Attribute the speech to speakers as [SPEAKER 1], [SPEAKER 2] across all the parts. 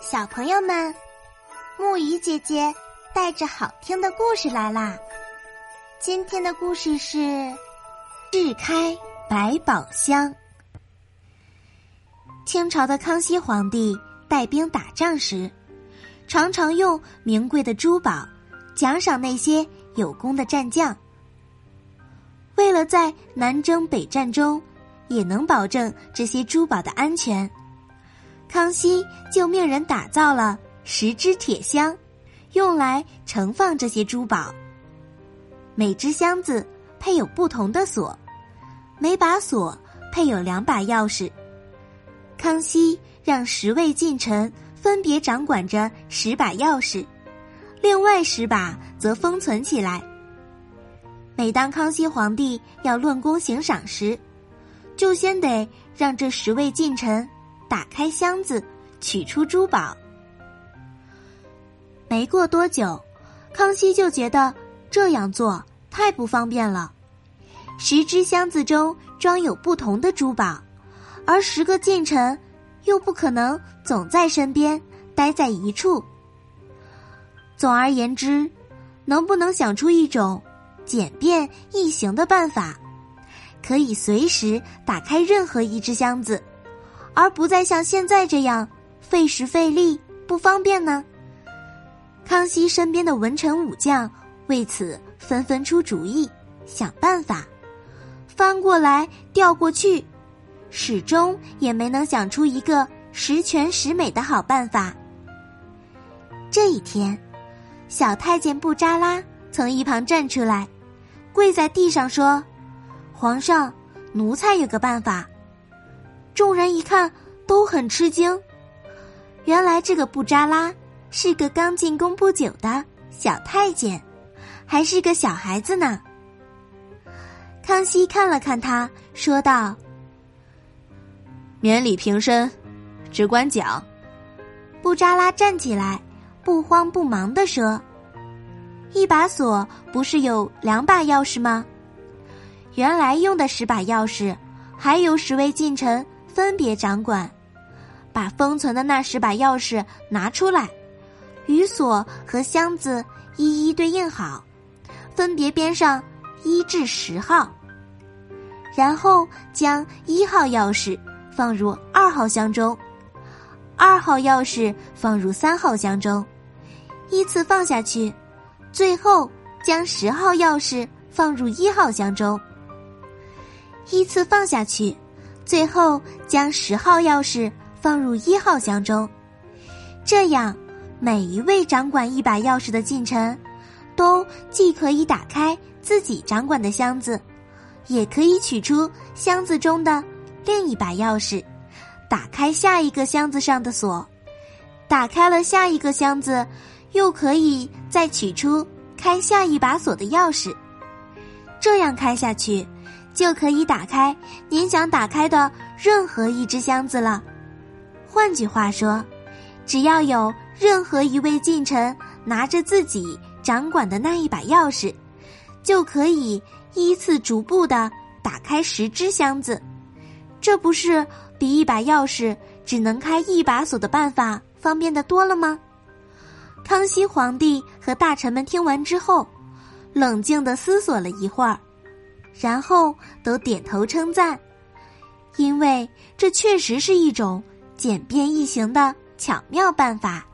[SPEAKER 1] 小朋友们，木鱼姐姐带着好听的故事来啦！今天的故事是《日开百宝箱》。清朝的康熙皇帝带兵打仗时，常常用名贵的珠宝奖赏那些有功的战将。为了在南征北战中也能保证这些珠宝的安全。康熙就命人打造了十只铁箱，用来盛放这些珠宝。每只箱子配有不同的锁，每把锁配有两把钥匙。康熙让十位近臣分别掌管着十把钥匙，另外十把则封存起来。每当康熙皇帝要论功行赏时，就先得让这十位近臣。打开箱子，取出珠宝。没过多久，康熙就觉得这样做太不方便了。十只箱子中装有不同的珠宝，而十个近臣又不可能总在身边待在一处。总而言之，能不能想出一种简便易行的办法，可以随时打开任何一只箱子？而不再像现在这样费时费力不方便呢？康熙身边的文臣武将为此纷纷出主意，想办法，翻过来调过去，始终也没能想出一个十全十美的好办法。这一天，小太监布扎拉从一旁站出来，跪在地上说：“皇上，奴才有个办法。”众人一看，都很吃惊。原来这个布扎拉是个刚进宫不久的小太监，还是个小孩子呢。康熙看了看他，说道：“
[SPEAKER 2] 免礼平身，只管讲。”
[SPEAKER 1] 布扎拉站起来，不慌不忙地说：“一把锁不是有两把钥匙吗？原来用的十把钥匙，还有十位近臣。”分别掌管，把封存的那十把钥匙拿出来，与锁和箱子一一对应好，分别编上一至十号。然后将一号钥匙放入二号箱中，二号钥匙放入三号箱中，依次放下去，最后将十号钥匙放入一号箱中，依次放下去。最后将十号钥匙放入一号箱中，这样每一位掌管一把钥匙的近臣，都既可以打开自己掌管的箱子，也可以取出箱子中的另一把钥匙，打开下一个箱子上的锁。打开了下一个箱子，又可以再取出开下一把锁的钥匙。这样开下去。就可以打开您想打开的任何一只箱子了。换句话说，只要有任何一位近臣拿着自己掌管的那一把钥匙，就可以依次逐步的打开十只箱子。这不是比一把钥匙只能开一把锁的办法方便的多了吗？康熙皇帝和大臣们听完之后，冷静的思索了一会儿。然后都点头称赞，因为这确实是一种简便易行的巧妙办法。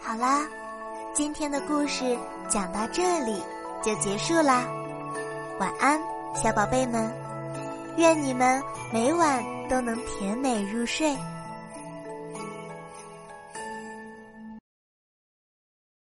[SPEAKER 1] 好啦，今天的故事讲到这里就结束啦，晚安，小宝贝们，愿你们每晚都能甜美入睡。